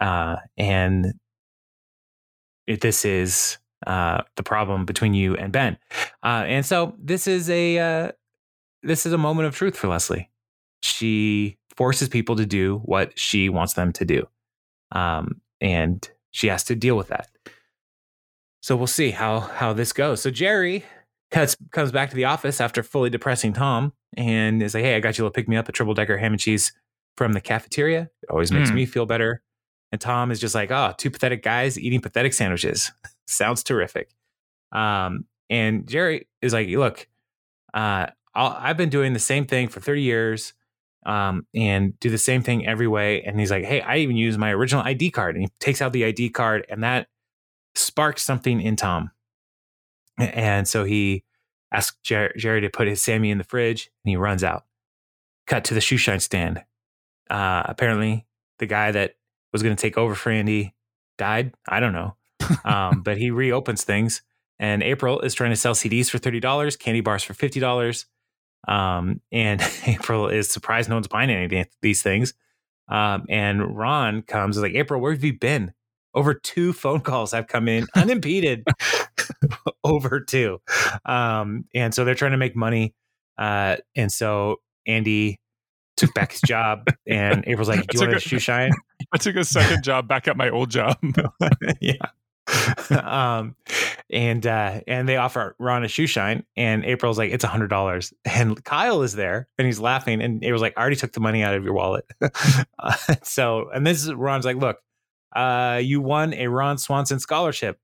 Uh, and it, this is uh, the problem between you and Ben. Uh, and so this is a uh, this is a moment of truth for Leslie. She forces people to do what she wants them to do, um, and she has to deal with that. So we'll see how how this goes. So Jerry cuts comes back to the office after fully depressing Tom and is like, "Hey, I got you a pick me up a triple decker ham and cheese from the cafeteria. It always makes Mm. me feel better." And Tom is just like, "Oh, two pathetic guys eating pathetic sandwiches. Sounds terrific." Um, and Jerry is like, "Look, uh, I'll, I've been doing the same thing for 30 years." Um, and do the same thing every way. And he's like, Hey, I even use my original ID card. And he takes out the ID card, and that sparks something in Tom. And so he asks Jer- Jerry to put his Sammy in the fridge and he runs out. Cut to the shoe shine stand. Uh, apparently, the guy that was going to take over for Andy died. I don't know. Um, but he reopens things. And April is trying to sell CDs for $30, candy bars for $50. Um, and April is surprised no one's buying any of these things. Um, and Ron comes is like, April, where have you been? Over two phone calls have come in unimpeded. over two. Um, and so they're trying to make money. Uh, and so Andy took back his job, and April's like, "Do you want a a- shoe shine?" I took a second job back at my old job. yeah. um, and uh, and they offer Ron a shoe shine, and April's like, "It's a hundred dollars." And Kyle is there, and he's laughing, and April's like, "I already took the money out of your wallet." Uh, so, and this is Ron's like, "Look, uh, you won a Ron Swanson scholarship."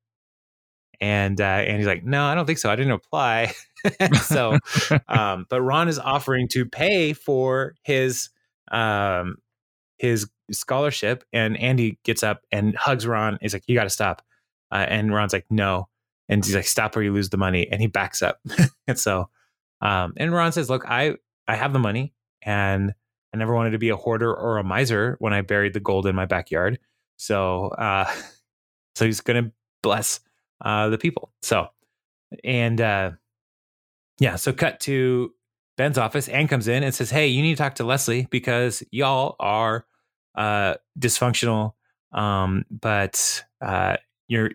And uh, and he's like, no, I don't think so. I didn't apply. so, um, but Ron is offering to pay for his um, his scholarship. And Andy gets up and hugs Ron. He's like, "You got to stop." Uh, and Ron's like, "No." And he's like, "Stop or you lose the money." And he backs up. and so, um, and Ron says, "Look, I I have the money, and I never wanted to be a hoarder or a miser when I buried the gold in my backyard. So, uh, so he's gonna bless uh, the people. So, and uh, yeah, so cut to Ben's office. Ann comes in and says, "Hey, you need to talk to Leslie because y'all are uh, dysfunctional, um, but uh, you're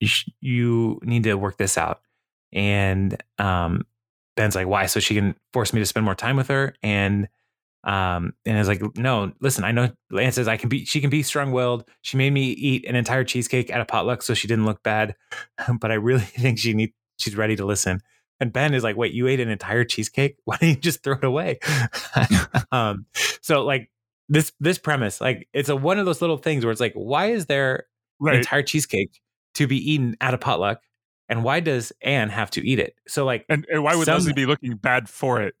you, sh- you need to work this out." And um, Ben's like, "Why?" So she can force me to spend more time with her, and um, and it's like, no, listen, I know Lance says I can be, she can be strong willed. She made me eat an entire cheesecake at a potluck so she didn't look bad. but I really think she need, she's ready to listen. And Ben is like, wait, you ate an entire cheesecake? Why don't you just throw it away? um, so like this, this premise, like it's a, one of those little things where it's like, why is there Right. an entire cheesecake to be eaten at a potluck? And why does Ann have to eat it? So like, And, and why would Some- Leslie be looking bad for it?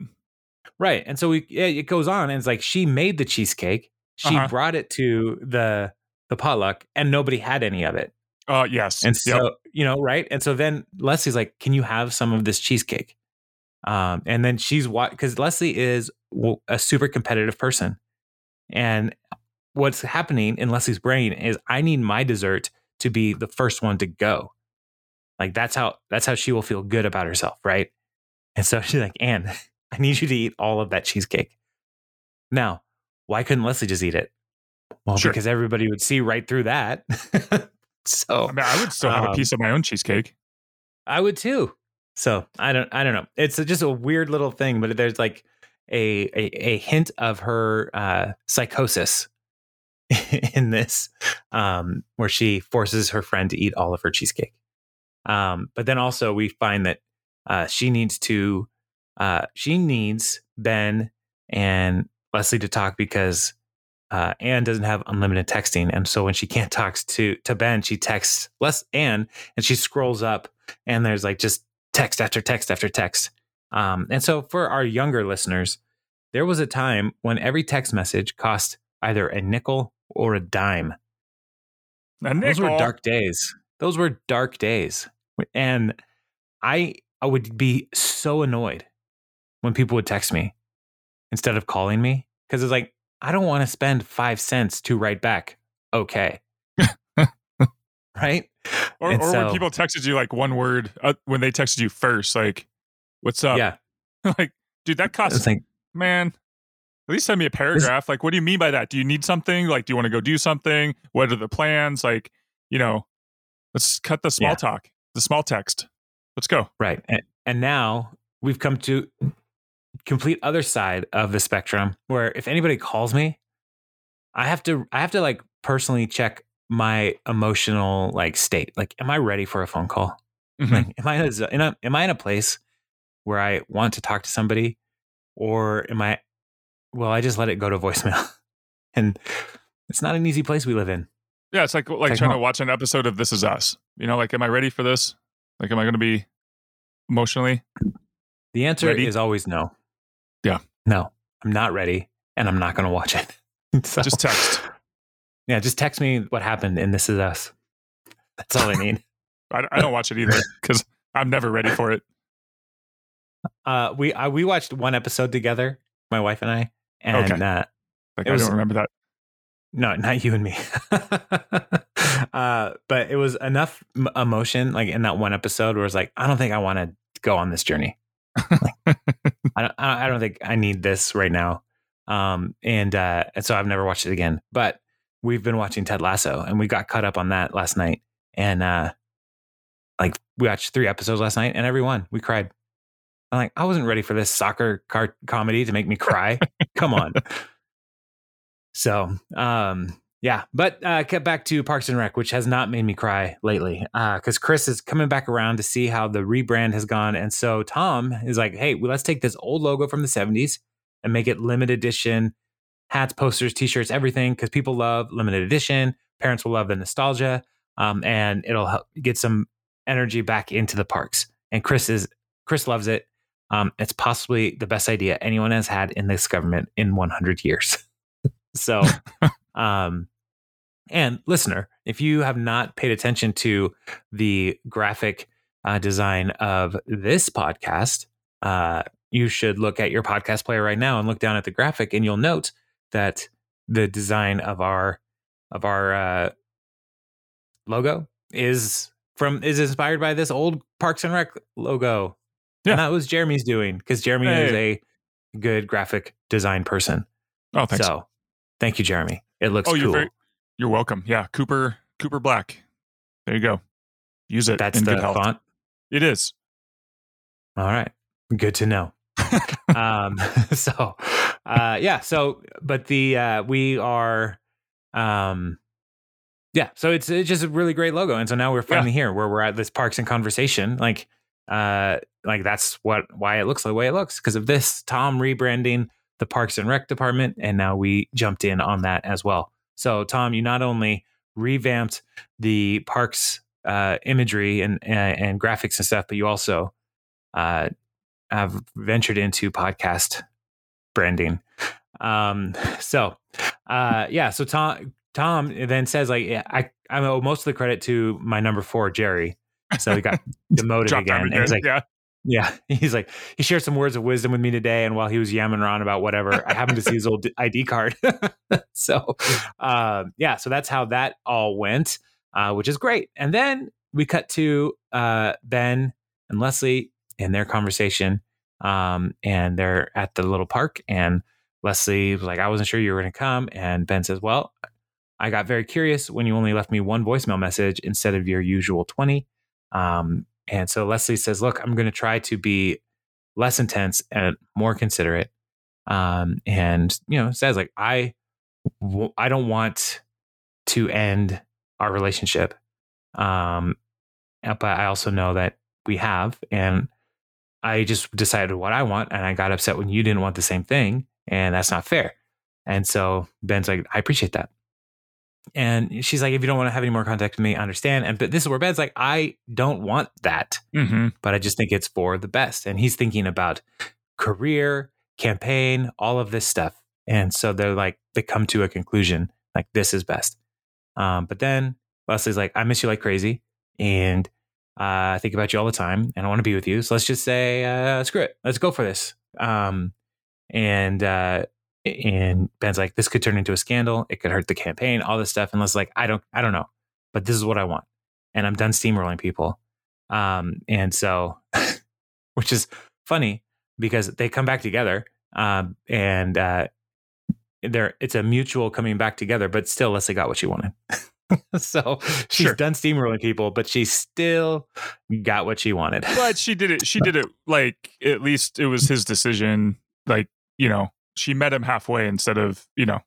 Right. And so we yeah, it goes on and it's like she made the cheesecake. She Uh-huh. brought it to the the potluck and nobody had any of it. Uh, yes. And Yep. so, you know, right? And so then Leslie's like, "Can you have some of this cheesecake?" Um and then she's what cuz Leslie is a super competitive person. And what's happening in Leslie's brain is I need my dessert to be the first one to go. Like that's how that's how she will feel good about herself, right? And so she's like, Ann, I need you to eat all of that cheesecake. Now, why couldn't Leslie just eat it? Well, Sure. because everybody would see right through that. so I mean, I would still have Um, a piece of my own cheesecake. I would too. So I don't I don't know. It's just a weird little thing, but there's like a a, a hint of her uh, psychosis in this, um, where she forces her friend to eat all of her cheesecake. Um, but then also we find that uh, she needs to uh, she needs Ben and Leslie to talk because uh, Ann doesn't have unlimited texting, and so when she can't talk to to Ben, she texts Les Ann, and she scrolls up, and there's like just text after text after text. Um, and so for our younger listeners, there was a time when every text message cost either a nickel or a dime. A Those were dark days. Those were dark days. And I I would be so annoyed when people would text me instead of calling me because it's like I don't want to spend 5 cents to write back. Okay. right? Or, or so- when people texted you like one word uh, when they texted you first, like, "What's up?" Yeah. like, dude, that costs like man. At least send me a paragraph. Like, what do you mean by that? Do you need something? Like, do you want to go do something? What are the plans? Like, you know, let's cut the small Yeah. talk, the small text. Let's go. Right. And, and now we've come to complete other side of the spectrum where if anybody calls me, I have to I have to like personally check my emotional like state. Like, am I ready for a phone call? Mhm. Like, am I in a am I in a place where I want to talk to somebody, or am I? Well, I just let it go to voicemail, and it's not an easy place we live in. Yeah, it's like like trying to watch an episode of This Is Us. You know, like, am I ready for this? Like, am I going to be emotionally? The answer Ready? is always no. Yeah. no, I'm not ready, and I'm not going to watch it. So- Just text. Yeah, just text me what happened in This Is Us. That's all I need. I, I don't watch it either because I'm never ready for it. uh, we uh, we watched one episode together, my wife and I, and Okay. uh, Like, I was- don't remember that. no, not you and me. uh, but it was enough m- emotion, like in that one episode, where it's like, I don't think I want to go on this journey. Like, I don't, I I don't think I need this right now. Um, and uh, and so I've never watched it again. But we've been watching Ted Lasso, and we got caught up on that last night, and uh, like we watched three episodes last night, and every one we cried. I'm like, I wasn't ready for this soccer car- comedy to make me cry. Come on. So, um, yeah, but uh, get back to Parks and Rec, which has not made me cry lately, because Chris is coming back around to see how the rebrand has gone, and so Tom is like, "Hey, well, let's take this old logo from the '70s and make it limited edition, hats, posters, T-shirts, everything, because people love limited edition. Parents will love the nostalgia, um, and it'll help get some energy back into the parks." And Chris is Chris loves it. Um, it's possibly the best idea anyone has had in this government in 100 years. so, Um, and listener, if you have not paid attention to the graphic uh, design of this podcast, uh, you should look at your podcast player right now and look down at the graphic, and you'll note that the design of our of our uh, logo is from is inspired by this old Parks and Rec logo. Yeah. And that was Jeremy's doing because Jeremy is a good graphic design person. Oh, thanks. So thank you, Jeremy. It looks oh, cool. you're very, you're welcome. Yeah, Cooper Cooper Black. There you go. Use it. That's in the font. It is. All right. Good to know. um so uh yeah so but the uh we are um yeah so it's it's just a really great logo and so now we're finally here where we're at this parks and conversation like uh like that's what why it looks the way it looks because of this tom rebranding the parks and rec department and now we jumped in on that as well so tom you not only revamped the parks uh imagery and and, and graphics and stuff but you also uh have ventured into podcast branding. Um, so, uh, yeah. So Tom, Tom then says like, I, I owe most of the credit to my number four, Jerry. So he got demoted again. he's like, yeah. yeah, he's like, he shared some words of wisdom with me today. And while he was yamming around about whatever, I happened to see his old ID card. so, um, yeah, so that's how that all went, uh, which is great. And then we cut to uh, Ben and Leslie in their conversation. Um, and they're at the little park. And Leslie was like, I wasn't sure you were going to come. And Ben says, Well, I got very curious when you only left me one voicemail message instead of your usual 20. Um, and so Leslie says, Look, I'm going to try to be less intense and more considerate. Um, and, you know, says, like, "I, I, don't want to end our relationship. Um, but I also know that we have. And I just decided what I want and I got upset when you didn't want the same thing. And that's not fair. And so Ben's like, I appreciate that. And she's like, if you don't want to have any more contact with me, I understand. And but this is where Ben's like, I don't want that, Mm-hmm. but I just think it's for the best. And he's thinking about career, campaign, all of this stuff. And so they're like, they come to a conclusion like this is best. Um, but then Leslie's like, I miss you like crazy. And uh, I think about you all the time and I want to be with you. So let's just say, uh, screw it. Let's go for this. Um, and, uh, and Ben's like, this could turn into a scandal. It could hurt the campaign, all this stuff. And Leslie's like, I don't, I don't know, but this is what I want. And I'm done steamrolling people. Um, and so, which is funny because they come back together. Um, and, uh, they're, it's a mutual coming back together, but still Leslie got what she wanted. so she's Sure. done steamrolling people, but she still got what she wanted. But she did it. She did it like at least it was his decision. Like you know, she met him halfway instead of you know.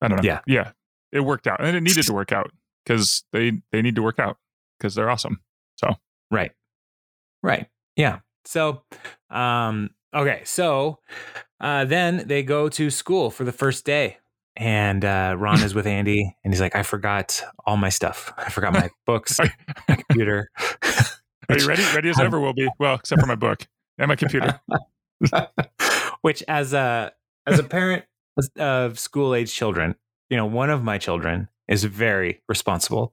I don't know. Yeah. yeah. It worked out, and it needed to work out because they they need to work out because they're awesome. So right. Right. Yeah. So, um, okay. So, uh, then they go to school for the first day. And uh, Ron is with Andy, and he's like, "I forgot all my stuff. I forgot my books, my computer." are you ready? Ready as ever will be. Well, except for my book and my computer. Which, as a as a parent of school age children, you know, one of my children is very responsible,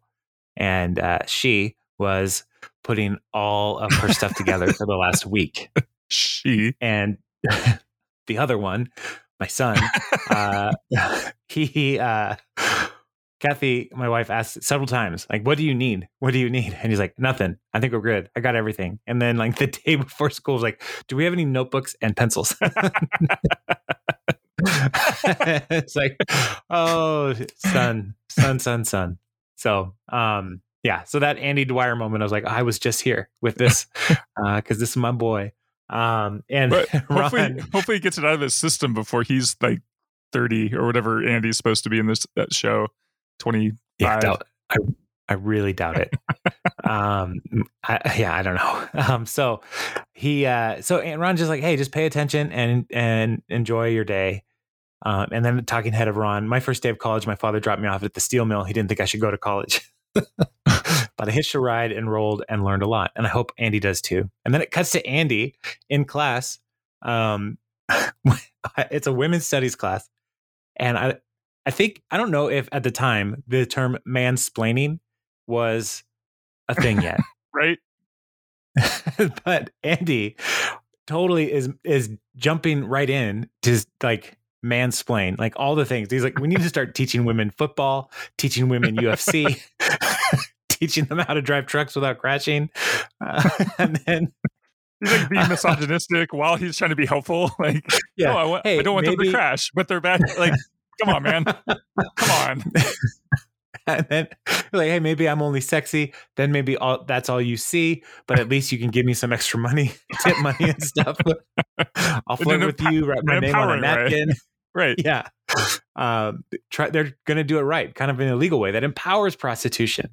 and uh, she was putting all of her stuff together for the last week. She. and the other one, my son, uh, he, uh, Kathy, my wife asked several times, like, "What do you need? What do you need?" And he's like, "Nothing. I think we're good. I got everything." And then, like the day before school, was like, "Do we have any notebooks and pencils?" it's like, "Oh, son, son, son, son." So, um, yeah. So that Andy Dwyer moment, I was like, I was just here with this because this is my boy. Um, and But hopefully, Ron, hopefully, he gets it out of his system before he's like thirty or whatever Andy's supposed to be in this that show. Twenty yeah, doubt, I, I really doubt it. um, I, yeah, I don't know. Um, so he, uh, so and Ron just like, hey, just pay attention and and enjoy your day. Um, and then the talking head of Ron, my first day of college, my father dropped me off at the steel mill. He didn't think I should go to college. but I hitched a ride, enrolled, and learned a lot. And I hope Andy does too. And then it cuts to Andy in class. Um, it's a women's studies class. And I, I think I don't know if at the time the term mansplaining was a thing yet. right? but Andy totally is is jumping right in to like mansplain like all the things. He's like, we need to start teaching women football, teaching women UFC, teaching them how to drive trucks without crashing, uh, and then He's like being misogynistic while he's trying to be helpful. Like, Yeah. no, I, want, Hey, I don't want them to crash, but they're bad. Like, come on, man. Come on. and then like, hey, maybe I'm only sexy. Then maybe all that's all you see, but at least you can give me some extra money, tip money and stuff. I'll flirt with you, write my name on a napkin. Right. yeah. Um, try, they're going to do it right, kind of in a legal way that empowers prostitution.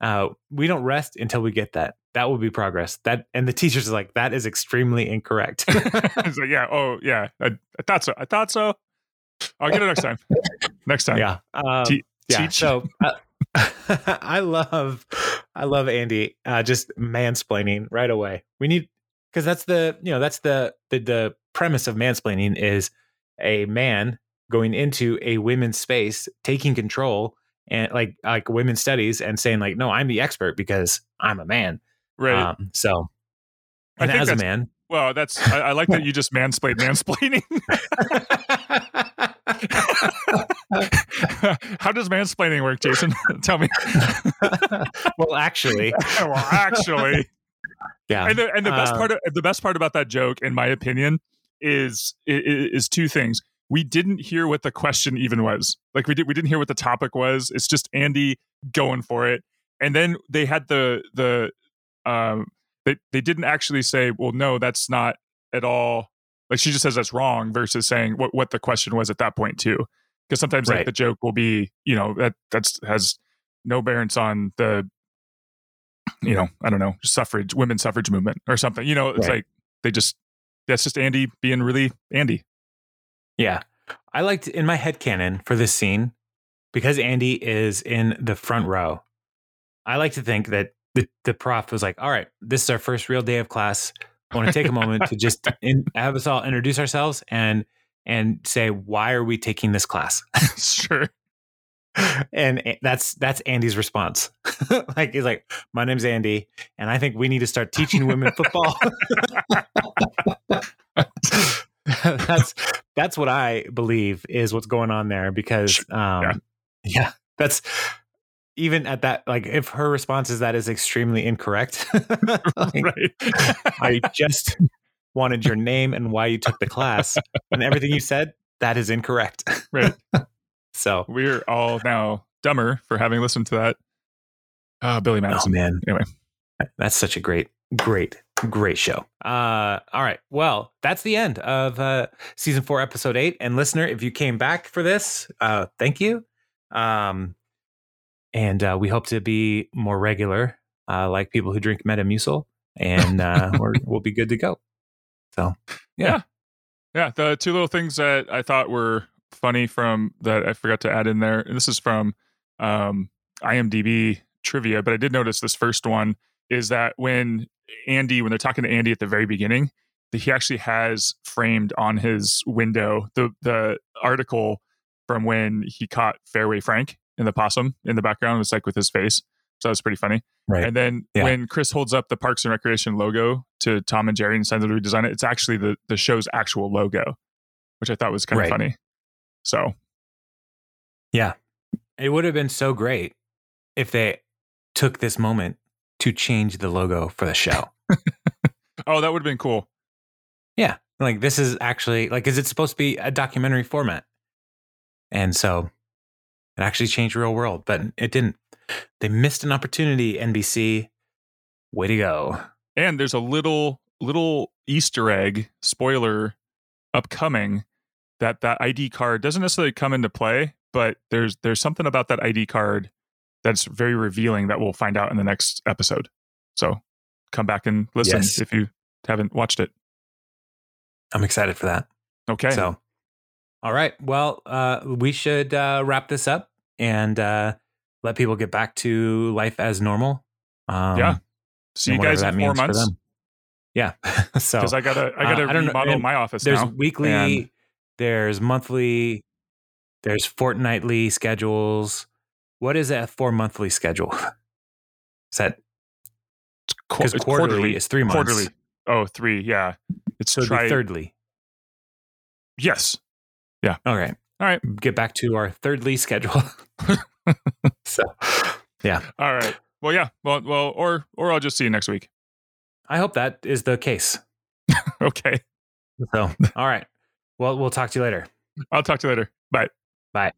Uh, we don't rest until we get that. That will be progress. That and the teachers are like, that is extremely incorrect. Yeah, oh, yeah. I, I thought so. I thought so. I'll get it next time. Next time. yeah. Um, Te- yeah. teach. So uh, I love, I love Andy uh, just mansplaining right away. We need because that's the you know that's the, the the premise of mansplaining is a man going into a women's space, taking control and like like women's studies and saying like, no, I'm the expert because I'm a man. Right. Um, so, I and think as a man, well, that's, I, I like that you just mansplained mansplaining. How does mansplaining work, Jason? Tell me. well, actually, well, actually, yeah, and the, and the best Um, part of, the best part about that joke, in my opinion, is i- i- is two things. We didn't hear what the question even was. Like we did, we didn't hear what the topic was. It's just Andy going for it, and then they had the the um they they didn't actually say, well, no, that's not at all. Like she just says that's wrong versus saying what what the question was at that point too. Because sometimes like the joke will be, you know, that that's has no bearance on the you know, I don't know, suffrage, women's suffrage movement or something. You know, it's Right. like they just that's just Andy being really Andy. Yeah. I liked in my head canon for this scene, because Andy is in the front row, I like to think that the, the prof was like, all right, this is our first real day of class. I want to take a moment to just in, have us all introduce ourselves and and say why are we taking this class? sure. and that's that's Andy's response. like he's like, my name's Andy, and I think we need to start teaching women football. that's that's what I believe is what's going on there because um Yeah. yeah, that's even at that like if her response is that is extremely incorrect. like. I just wanted your name and why you took the class and everything you said that is incorrect. Right. so We're all now dumber for having listened to that. Uh, Billy Oh man. Anyway. That's such a great, great, great show. Uh all right. Well, that's the end of uh season four, episode eight. And listener, if you came back for this, uh thank you. Um and uh we hope to be more regular, uh like people who drink Metamucil, and uh we're, we'll be good to go. So yeah. Yeah, the two little things that I thought were funny from that I forgot to add in there. And this is from um, IMDb trivia, but I did notice this first one is that when Andy, when they're talking to Andy at the very beginning, that he actually has framed on his window the the article from when he caught Fairway Frank in the possum in the background. It's like with his face. So that's pretty funny. Right. And then Yeah. when Chris holds up the Parks and Recreation logo to Tom and Jerry and sends them to redesign it, it's actually the, the show's actual logo, which I thought was kind Right. of funny. So Yeah. It would have been so great if they took this moment to change the logo for the show. oh, that would have been cool. yeah. Like this is actually like is it supposed to be a documentary format? And so it actually changed real world, but it didn't. They missed an opportunity, NBC. Way to go. And there's a little little Easter egg spoiler upcoming that that ID card doesn't necessarily come into play, but there's there's something about that ID card that's very revealing that we'll find out in the next episode. So come back and listen Yes. if you haven't watched it. I'm excited for that. Okay. So all right. Well, uh, we should uh, wrap this up and uh, let people get back to life as normal. Um, Yeah. See you guys in four months. Yeah. so Because I gotta I uh, gotta I don't know, remodel my office there's now. weekly, and- there's monthly. There's fortnightly schedules. What is a four monthly schedule? Is that It's qu- because it's quarterly, is three months? Quarterly. Oh, three. Yeah. It's So tri- thirdly. Yes. Okay. All right. Mm. Get back to our thirdly schedule. so yeah. All right. Well, yeah. Well, well, or or I'll just see you next week. I hope that is the case. Okay. So all right. Well, we'll talk to you later. I'll talk to you later. Bye. Bye.